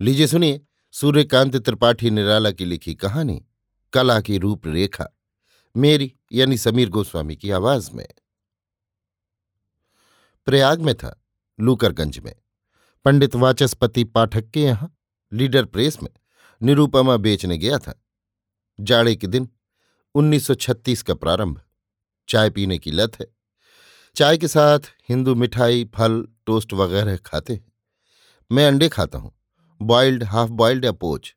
लीजिए सुनिए, सूर्यकांत त्रिपाठी निराला की लिखी कहानी, कला की रूपरेखा, मेरी यानी समीर गोस्वामी की आवाज़ में। प्रयाग में था, लूकरगंज में। पंडित वाचस्पति पाठक के यहाँ, लीडर प्रेस में, निरूपमा बेचने गया था। जाड़े के दिन 1936 का प्रारंभ। चाय पीने की लत है। चाय के साथ हिंदू मिठाई, फल, टोस्ट वगैरह खाते हैं। मैं अंडे खाता हूँ। बॉइल्ड हाफ़ बॉइल्ड या पोच।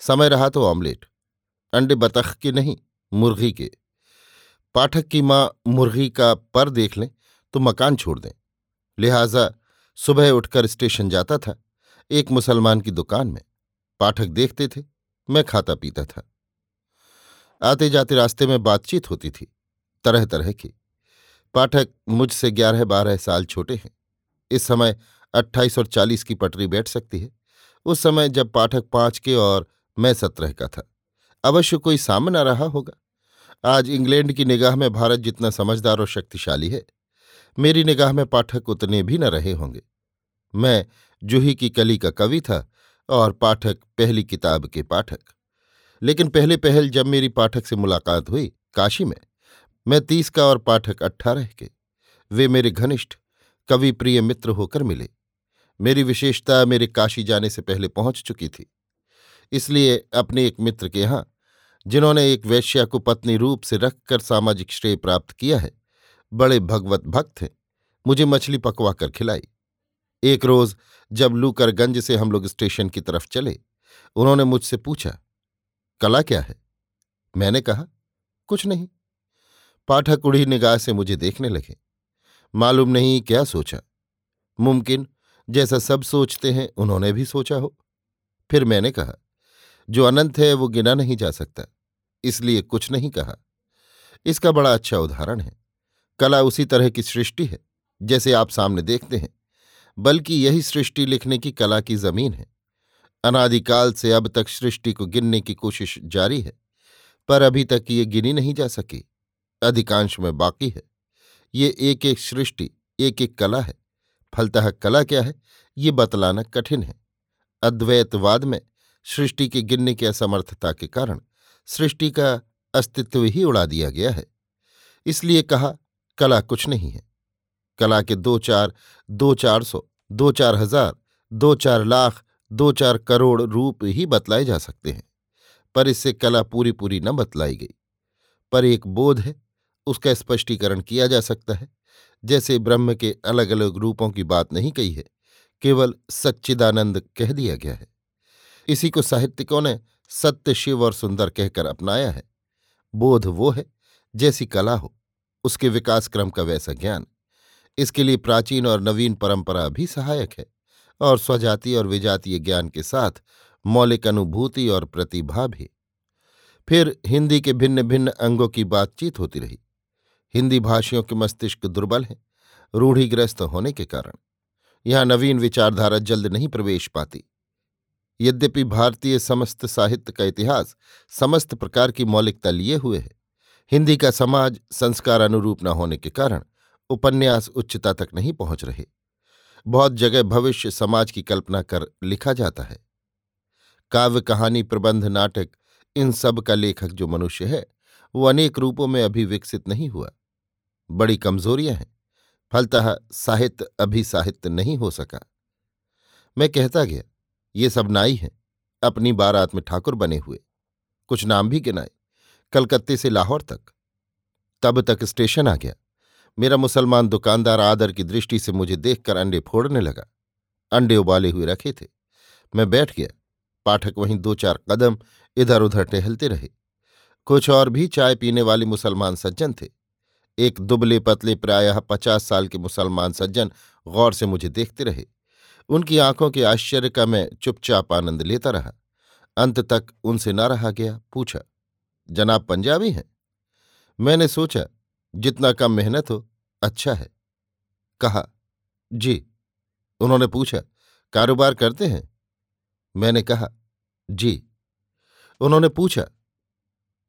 समय रहा तो ऑमलेट अंडे बतख के नहीं, मुर्गी के। पाठक की माँ मुर्गी का पर देख लें तो मकान छोड़ दें। लिहाजा सुबह उठकर स्टेशन जाता था, एक मुसलमान की दुकान में। पाठक देखते थे, मैं खाता पीता था। आते जाते रास्ते में बातचीत होती थी तरह तरह की। पाठक मुझसे ग्यारह बारह साल छोटे हैं। इस समय अट्ठाईस और चालीस की पटरी बैठ सकती है। उस समय जब पाठक पाँच के और मैं सत्रह का था। अवश्य कोई सामना रहा होगा। आज इंग्लैंड की निगाह में भारत जितना समझदार और शक्तिशाली है, मेरी निगाह में पाठक उतने भी न रहे होंगे। मैं जूही की कली का कवि था और पाठक पहली किताब के पाठक। लेकिन पहले पहल जब मेरी पाठक से मुलाकात हुई काशी में, मैं तीस का और पाठक अट्ठारह के। वे मेरे घनिष्ठ कवि प्रिय मित्र होकर मिले। मेरी विशेषता मेरे काशी जाने से पहले पहुँच चुकी थी। इसलिए अपने एक मित्र के यहाँ, जिन्होंने एक वैश्या को पत्नी रूप से रखकर सामाजिक श्रेय प्राप्त किया है, बड़े भगवत भक्त हैं, मुझे मछली पकवा कर खिलाई। एक रोज जब लूकरगंज से हम लोग स्टेशन की तरफ़ चले, उन्होंने मुझसे पूछा, कला क्या है? मैंने कहा, कुछ नहीं। पाठक उड़ी निगाह से मुझे देखने लगे। मालूम नहीं क्या सोचा। मुमकिन जैसा सब सोचते हैं, उन्होंने भी सोचा हो। फिर मैंने कहा, जो अनंत है, वो गिना नहीं जा सकता। इसलिए कुछ नहीं कहा। इसका बड़ा अच्छा उदाहरण है। कला उसी तरह की सृष्टि है, जैसे आप सामने देखते हैं, बल्कि यही सृष्टि लिखने की कला की ज़मीन है। अनादिकाल से अब तक सृष्टि को गिनने की कोशिश जारी है, पर अभी तक ये गिनी नहीं जा सकी। अधिकांश में बाकी है। ये एक एक सृष्टि एक एक कला है। फलतः कला क्या है, ये बतलाना कठिन है। अद्वैतवाद में सृष्टि के गिनने की असमर्थता के कारण सृष्टि का अस्तित्व ही उड़ा दिया गया है। इसलिए कहा, कला कुछ नहीं है। कला के दो चार दो चार सौ, दो चार हज़ार, दो चार लाख, दो चार करोड़ रूप ही बतलाए जा सकते हैं। पर इससे कला पूरी पूरी न बतलाई गई। पर एक बोध है, उसका स्पष्टीकरण किया जा सकता है। जैसे ब्रह्म के अलग अलग रूपों की बात नहीं कही है, केवल सच्चिदानंद कह दिया गया है। इसी को साहित्यिकों ने सत्य, शिव और सुंदर कहकर अपनाया है। बोध वो है, जैसी कला हो, उसके विकास क्रम का वैसा ज्ञान। इसके लिए प्राचीन और नवीन परंपरा भी सहायक है और स्वजातीय और विजातीय ज्ञान के साथ मौलिक अनुभूति और प्रतिभा भी। फिर हिंदी के भिन्न भिन्न अंगों की बातचीत होती रही। हिंदी भाषियों के मस्तिष्क दुर्बल हैं, रूढ़िग्रस्त होने के कारण। यहाँ नवीन विचारधारा जल्द नहीं प्रवेश पाती। यद्यपि भारतीय समस्त साहित्य का इतिहास समस्त प्रकार की मौलिकता लिए हुए है, हिंदी का समाज संस्कार अनुरूप न होने के कारण उपन्यास उच्चता तक नहीं पहुँच रहे। बहुत जगह भविष्य समाज की कल्पना कर लिखा जाता है। काव्य, कहानी, प्रबंध, नाटक इन सब का लेखक जो मनुष्य है वो अनेक रूपों में अभी विकसित नहीं हुआ। बड़ी कमजोरियाँ हैं। फलतः साहित्य अभी साहित्य नहीं हो सका। मैं कहता गया, ये सब नाई हैं, अपनी बारात में ठाकुर बने हुए। कुछ नाम भी गिनाए, कलकत्ते से लाहौर तक। तब तक स्टेशन आ गया। मेरा मुसलमान दुकानदार आदर की दृष्टि से मुझे देखकर अंडे फोड़ने लगा। अंडे उबाले हुए रखे थे। मैं बैठ गया। पाठक वहीं दो चार कदम इधर उधर टहलते रहे। कुछ और भी चाय पीने वाले मुसलमान सज्जन थे। एक दुबले पतले प्रायः पचास साल के मुसलमान सज्जन गौर से मुझे देखते रहे। उनकी आँखों के आश्चर्य का मैं चुपचाप आनंद लेता रहा। अंत तक उनसे न रहा गया, पूछा, जनाब पंजाबी हैं? मैंने सोचा, जितना कम मेहनत हो अच्छा है। कहा, जी। उन्होंने पूछा, कारोबार करते हैं? मैंने कहा, जी। उन्होंने पूछा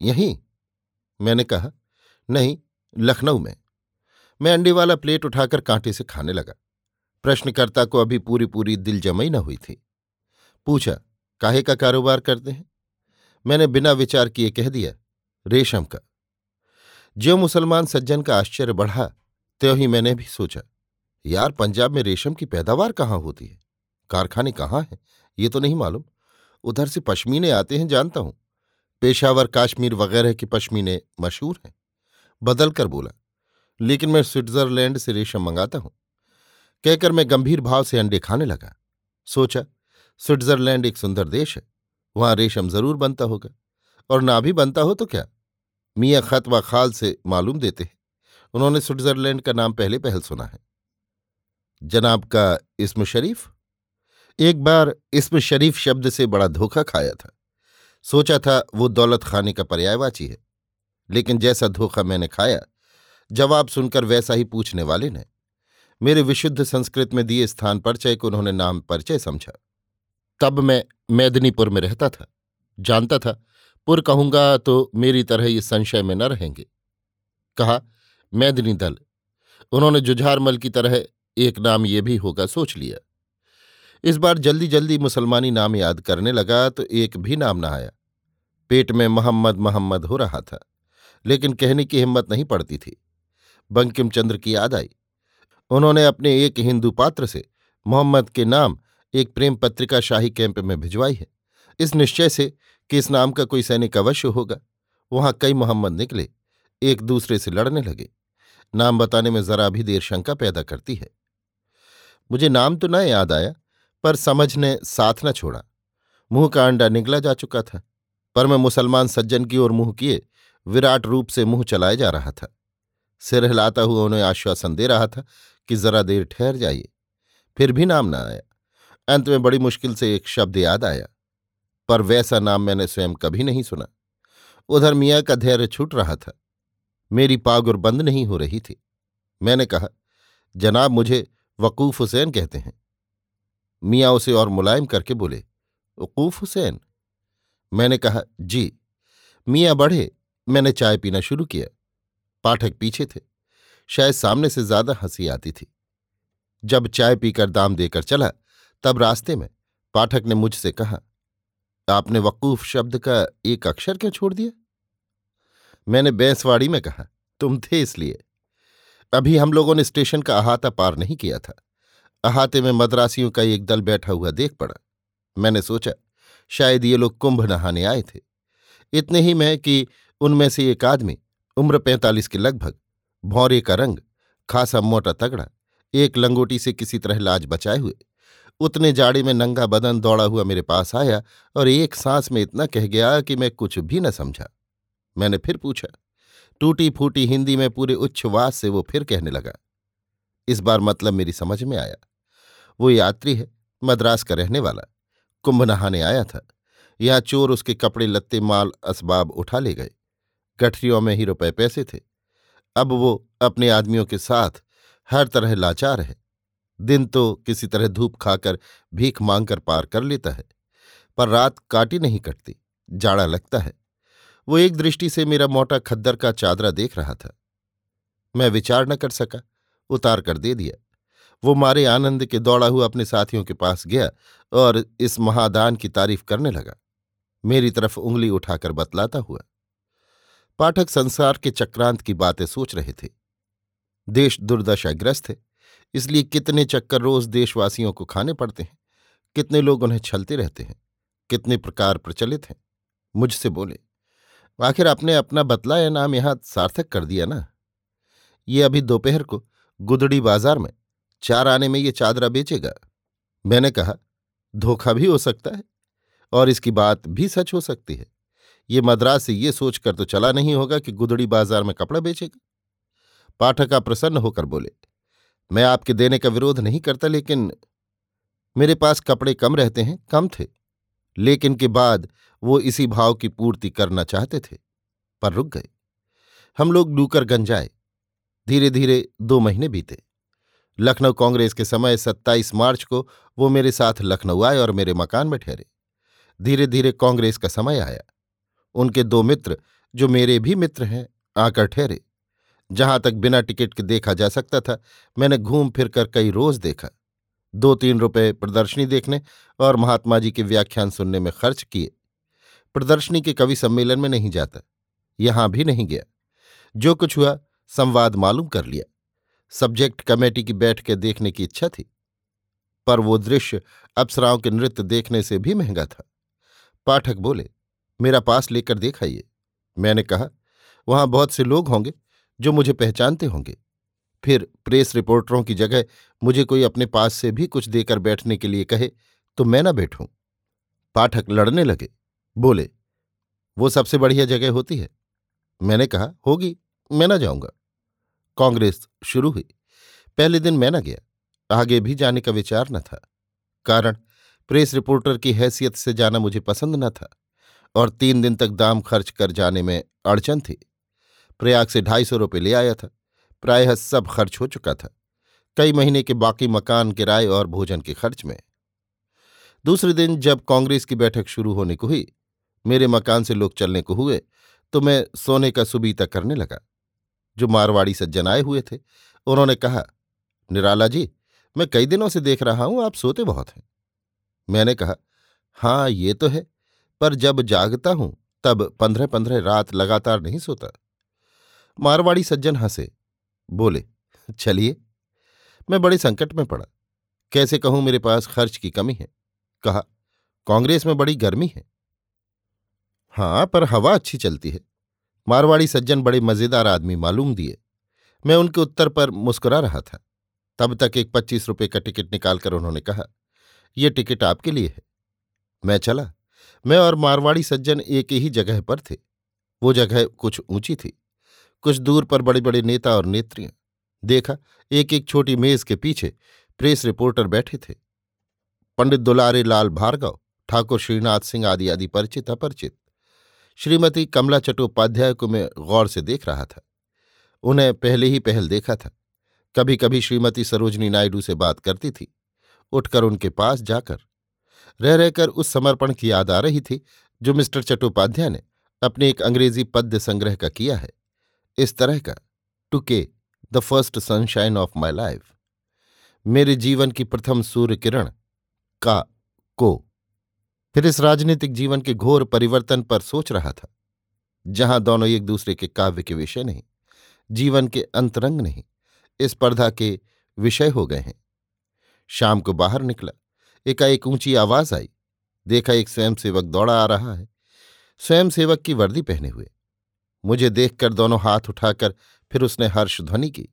यहीं? मैंने कहा, नहीं, लखनऊ में। मैं अंडे वाला प्लेट उठाकर कांटे से खाने लगा। प्रश्नकर्ता को अभी पूरी पूरी दिल जमई न हुई थी। पूछा, काहे का कारोबार करते हैं? मैंने बिना विचार किए कह दिया, रेशम का। ज्यो मुसलमान सज्जन का आश्चर्य बढ़ा, त्यों ही मैंने भी सोचा, यार, पंजाब में रेशम की पैदावार कहाँ होती है? कारखाने कहाँ हैं? ये तो नहीं मालूम। उधर से पश्मीने आते हैं, जानता हूँ। पेशावर काश्मीर वगैरह की पश्मीने मशहूर हैं। बदल कर बोला, लेकिन मैं स्विट्जरलैंड से रेशम मंगाता हूँ। कहकर मैं गंभीर भाव से अंडे खाने लगा। सोचा, स्विट्जरलैंड एक सुंदर देश है, वहाँ रेशम ज़रूर बनता होगा, और ना भी बनता हो तो क्या? मियाँ खत व खाल से मालूम देते हैं, उन्होंने स्विट्जरलैंड का नाम पहले पहल सुना है। जनाब का इस्म शरीफ? एक बार इस्म शरीफ शब्द से बड़ा धोखा खाया था। सोचा था वो दौलत खाने का पर्यायवाची है। लेकिन जैसा धोखा मैंने खाया, जवाब सुनकर वैसा ही पूछने वाले ने, मेरे विशुद्ध संस्कृत में दिए स्थान परिचय को उन्होंने नाम परिचय समझा। तब मैं मेदनीपुर में रहता था, जानता था, पुर कहूँगा तो मेरी तरह ये संशय में न रहेंगे। कहा, मैदनी दल, उन्होंने जुझारमल की तरह एक नाम ये भी होगा सोच लिया। इस बार जल्दी जल्दी मुसलमानी नाम याद करने लगा तो एक भी नाम ना आया। पेट में मोहम्मद मोहम्मद हो रहा था, लेकिन कहने की हिम्मत नहीं पड़ती थी। बंकिम चंद्र की याद आई। उन्होंने अपने एक हिंदू पात्र से मोहम्मद के नाम एक प्रेम पत्रिका शाही कैंप में भिजवाई है। इस निश्चय से कि इस नाम का कोई सैनिक अवश्य होगा। वहाँ कई मोहम्मद निकले, एक दूसरे से लड़ने लगे। नाम बताने में जरा भी देर शंका पैदा करती है। मुझे नाम तो न याद आया, पर समझ ने साथ न छोड़ा। मुँह का अंडा निकला जा चुका था। पर मैं मुसलमान सज्जन की ओर मुँह किए, विराट रूप से मुँह चलाए जा रहा था। सिर हिलाता हुआ उन्हें आश्वासन दे रहा था कि जरा देर ठहर जाइए। फिर भी नाम न आया। अंत में बड़ी मुश्किल से एक शब्द याद आया, पर वैसा नाम मैंने स्वयं कभी नहीं सुना। उधर मियाँ का धैर्य छूट रहा था। मेरी पागुर बंद नहीं हो रही थी। मैंने कहा, जनाब, मुझे वकूफ हुसैन कहते हैं। मियाँ उसे और मुलायम करके बोले, वकूफ हुसैन? मैंने कहा, जी, मियाँ बढ़े, मैंने चाय पीना शुरू किया। पाठक पीछे थे। शायद सामने से ज़्यादा हँसी आती थी। जब चाय पीकर दाम देकर चला, तब रास्ते में पाठक ने मुझसे कहा, आपने वकूफ शब्द का एक अक्षर क्यों छोड़ दिया? मैंने बैंसवाड़ी में कहा, तुम थे इसलिए। अभी हम लोगों ने स्टेशन का अहाता पार नहीं किया था। अहाते में मद्रासियों का एक दल बैठा हुआ देख पड़ा। मैंने सोचा शायद ये लोग कुंभ नहाने आए थे। इतने ही में कि उनमें से एक आदमी, उम्र पैंतालीस के लगभग, भौरे का रंग, खासा मोटा तगड़ा, एक लंगोटी से किसी तरह लाज बचाए हुए, उतने जाड़े में नंगा बदन दौड़ा हुआ मेरे पास आया और एक सांस में इतना कह गया कि मैं कुछ भी न समझा। मैंने फिर पूछा टूटी फूटी हिंदी में पूरे उच्छ्वास से वो फिर कहने लगा? इस बार मतलब मेरी समझ में आया। वो यात्री है, मद्रास का रहने वाला। कुंभ नहाने आया था। यहाँ चोर उसके कपड़े लत्ते माल असबाब उठा ले गए। गठरियों में ही रुपए पैसे थे। अब वो अपने आदमियों के साथ हर तरह लाचार है। दिन तो किसी तरह धूप खाकर भीख मांगकर पार कर लेता है, पर रात काटी नहीं कटती, जाड़ा लगता है। वो एक दृष्टि से मेरा मोटा खद्दर का चादरा देख रहा था। मैं विचार न कर सका, उतार कर दे दिया। वो मारे आनंद के दौड़ा हुआ अपने साथियों के पास गया और इस महादान की तारीफ़ करने लगा। मेरी तरफ़ उंगली उठाकर बतलाता हुआ। पाठक संसार के चक्रांत की बातें सोच रहे थे। देश दुर्दशाग्रस्त है, इसलिए कितने चक्कर रोज देशवासियों को खाने पड़ते हैं, कितने लोग उन्हें छलते रहते हैं, कितने प्रकार प्रचलित हैं। मुझसे बोले, आखिर आपने अपना बतलाया नाम यहाँ सार्थक कर दिया ना? ये अभी दोपहर को गुदड़ी बाज़ार में चार आने में ये चादरा बेचेगा। मैंने कहा, धोखा भी हो सकता है और इसकी बात भी सच हो सकती है। ये मद्रास से ये सोचकर तो चला नहीं होगा कि गुदड़ी बाज़ार में कपड़ा बेचेगा। पाठका प्रसन्न होकर बोले, मैं आपके देने का विरोध नहीं करता, लेकिन मेरे पास कपड़े कम रहते हैं, कम थे। लेकिन के बाद वो इसी भाव की पूर्ति करना चाहते थे, पर रुक गए। हम लोग डूकर गंजाए। धीरे धीरे दो महीने बीते। लखनऊ कांग्रेस के समय सत्ताईस मार्च को वो मेरे साथ लखनऊ आए और मेरे मकान में ठहरे। धीरे धीरे कांग्रेस का समय आया। उनके दो मित्र, जो मेरे भी मित्र हैं, आकर ठहरे। जहाँ तक बिना टिकट के देखा जा सकता था, मैंने घूम फिर कर कई रोज देखा। दो तीन रुपए प्रदर्शनी देखने और महात्मा जी के व्याख्यान सुनने में खर्च किए। प्रदर्शनी के कवि सम्मेलन में नहीं जाता, यहाँ भी नहीं गया। जो कुछ हुआ, संवाद मालूम कर लिया। सब्जेक्ट कमेटी की बैठ के देखने की इच्छा थी। पर वो दृश्य अप्सराओं के नृत्य देखने से भी महँगा था। पाठक बोले, मेरा पास लेकर देखाइए मैंने कहा, वहाँ बहुत से लोग होंगे जो मुझे पहचानते होंगे। फिर प्रेस रिपोर्टरों की जगह मुझे कोई अपने पास से भी कुछ देकर बैठने के लिए कहे तो मैं न बैठूं। पाठक लड़ने लगे, बोले, वो सबसे बढ़िया जगह होती है। मैंने कहा, होगी, मैं ना जाऊँगा। कांग्रेस शुरू हुई। पहले दिन मैं न गया, आगे भी जाने का विचार न था। कारण, प्रेस रिपोर्टर की हैसियत से जाना मुझे पसंद न था और तीन दिन तक दाम खर्च कर जाने में अड़चन थी। प्रयाग से ढाई सौ रुपये ले आया था, प्रायः सब खर्च हो चुका था, कई महीने के बाकी मकान, किराए और भोजन के खर्च में। दूसरे दिन जब कांग्रेस की बैठक शुरू होने को हुई, मेरे मकान से लोग चलने को हुए तो मैं सोने का सुबीता करने लगा। जो मारवाड़ी सज्जन आए हुए थे। उन्होंने कहा, निराला जी, मैं कई दिनों से देख रहा हूँ, आप सोते बहुत हैं। मैंने कहा हाँ ये तो है, पर जब जागता हूँ, तब पंद्रह पंद्रह रात लगातार नहीं सोता। मारवाड़ी सज्जन हंसे, बोले, चलिए, मैं बड़े संकट में पड़ा। कैसे कहूँ, मेरे पास खर्च की कमी है। कहा, कांग्रेस में बड़ी गर्मी है। हाँ पर हवा अच्छी चलती है। मारवाड़ी सज्जन बड़े मज़ेदार आदमी मालूम दिए। मैं उनके उत्तर पर मुस्कुरा रहा था। तब तक एक पच्चीस रुपये का टिकट निकालकर उन्होंने कहा यह टिकट आपके लिए है। मैं चला। मैं और मारवाड़ी सज्जन एक ही जगह पर थे। वो जगह कुछ ऊँची थी। कुछ दूर पर बड़े बड़े नेता और नेत्रियाँ। देखा एक एक छोटी मेज के पीछे प्रेस रिपोर्टर बैठे थे। पंडित दुलारे लाल भार्गव, ठाकुर श्रीनाथ सिंह आदि आदि परिचित अपरिचित श्रीमती कमला चट्टोपाध्याय को मैं गौर से देख रहा था। उन्हें पहले ही पहल देखा था। कभी कभी श्रीमती सरोजनी नायडू से बात करती थी। उठकर उनके पास जाकर रह रहकर उस समर्पण की याद आ रही थी, जो मिस्टर चट्टोपाध्याय ने अपने एक अंग्रेज़ी पद्य संग्रह का किया है। इस तरह का टू के the first sunshine of my life. मेरे जीवन की प्रथम सूर्य किरण, का, को। फिर इस राजनीतिक जीवन के घोर परिवर्तन पर सोच रहा था, जहाँ दोनों एक दूसरे के काव्य के विषय नहीं, जीवन के अंतरंग नहीं स्पर्धा के विषय हो गए हैं। शाम को बाहर निकला, एकाएक ऊँची आवाज़ आई, देखा एक स्वयंसेवक दौड़ा आ रहा है। स्वयंसेवक की वर्दी पहने हुए। मुझे देखकर दोनों हाथ उठाकर फिर उसने हर्ष ध्वनि की।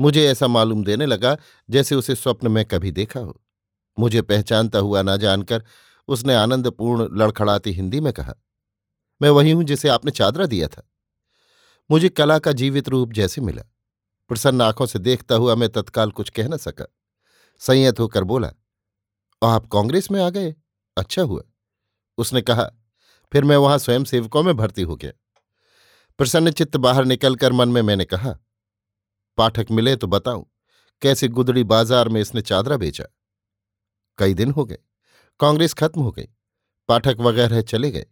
मुझे ऐसा मालूम देने लगा जैसे उसे स्वप्न में कभी देखा हो। मुझे पहचानता हुआ ना जानकर उसने आनंदपूर्ण लड़खड़ाती हिंदी में कहा, मैं वही हूँ जिसे आपने चादरा दिया था। मुझे कला का जीवित रूप जैसे मिला। प्रसन्न आँखों से देखता हुआ मैं तत्काल कुछ कह न सका। संयत होकर बोला, आप कांग्रेस में आ गए? अच्छा हुआ। उसने कहा, फिर मैं वहाँ स्वयं सेवकों में भर्ती हो गया। प्रसन्न चित्त बाहर निकलकर मन में मैंने कहा, पाठक मिले तो बताऊँ, कैसे गुदड़ी बाज़ार में इसने चादरा बेचा? कई दिन हो गए। कांग्रेस खत्म हो गई। पाठक वगैरह चले गए।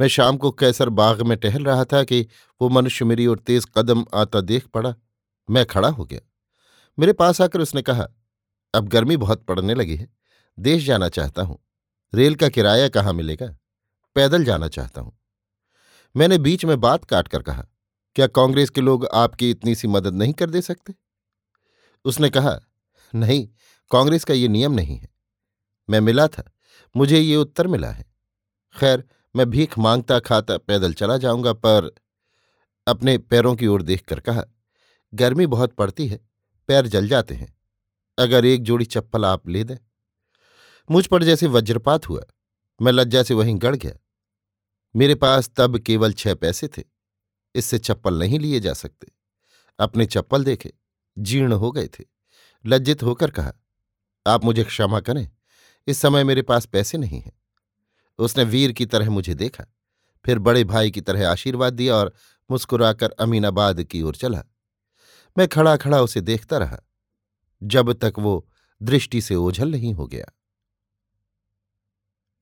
मैं शाम को कैसर बाग में टहल रहा था कि वो मनुष्य मेरी ओर तेज कदम आता देख पड़ा। मैं खड़ा हो गया। मेरे पास आकर उसने कहा, अब गर्मी बहुत पड़ने लगी है। देश जाना चाहता हूँ। रेल का किराया कहाँ मिलेगा? पैदल जाना चाहता हूँ। मैंने बीच में बात काट कर कहा, क्या कांग्रेस के लोग आपकी इतनी सी मदद नहीं कर दे सकते? उसने कहा, नहीं, कांग्रेस का ये नियम नहीं है। मैं मिला था। मुझे ये उत्तर मिला है। खैर, मैं भीख माँगता खाता पैदल चला जाऊँगा, पर अपने पैरों की ओर देखकर कहा, गर्मी बहुत पड़ती है, पैर जल जाते हैं। अगर एक जोड़ी चप्पल आप ले दें। मुझ पर जैसे वज्रपात हुआ, मैं लज्जा से वहीं गड़ गया। मेरे पास तब केवल छह पैसे थे, इससे चप्पल नहीं लिए जा सकते। अपने चप्पल देखे, जीर्ण हो गए थे। लज्जित होकर कहा, आप मुझे क्षमा करें इस समय मेरे पास पैसे नहीं हैं। उसने वीर की तरह मुझे देखा, फिर बड़े भाई की तरह आशीर्वाद दिया और मुस्कुराकर अमीनाबाद की ओर चला। मैं खड़ा खड़ा उसे देखता रहा, जब तक वो दृष्टि से ओझल नहीं हो गया।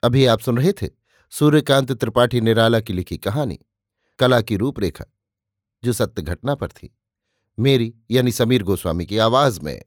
अभी आप सुन रहे थे सूर्यकांत त्रिपाठी निराला की लिखी कहानी, कला की रूपरेखा, जो सत्य घटना पर थी। मेरी यानी समीर गोस्वामी की आवाज़ में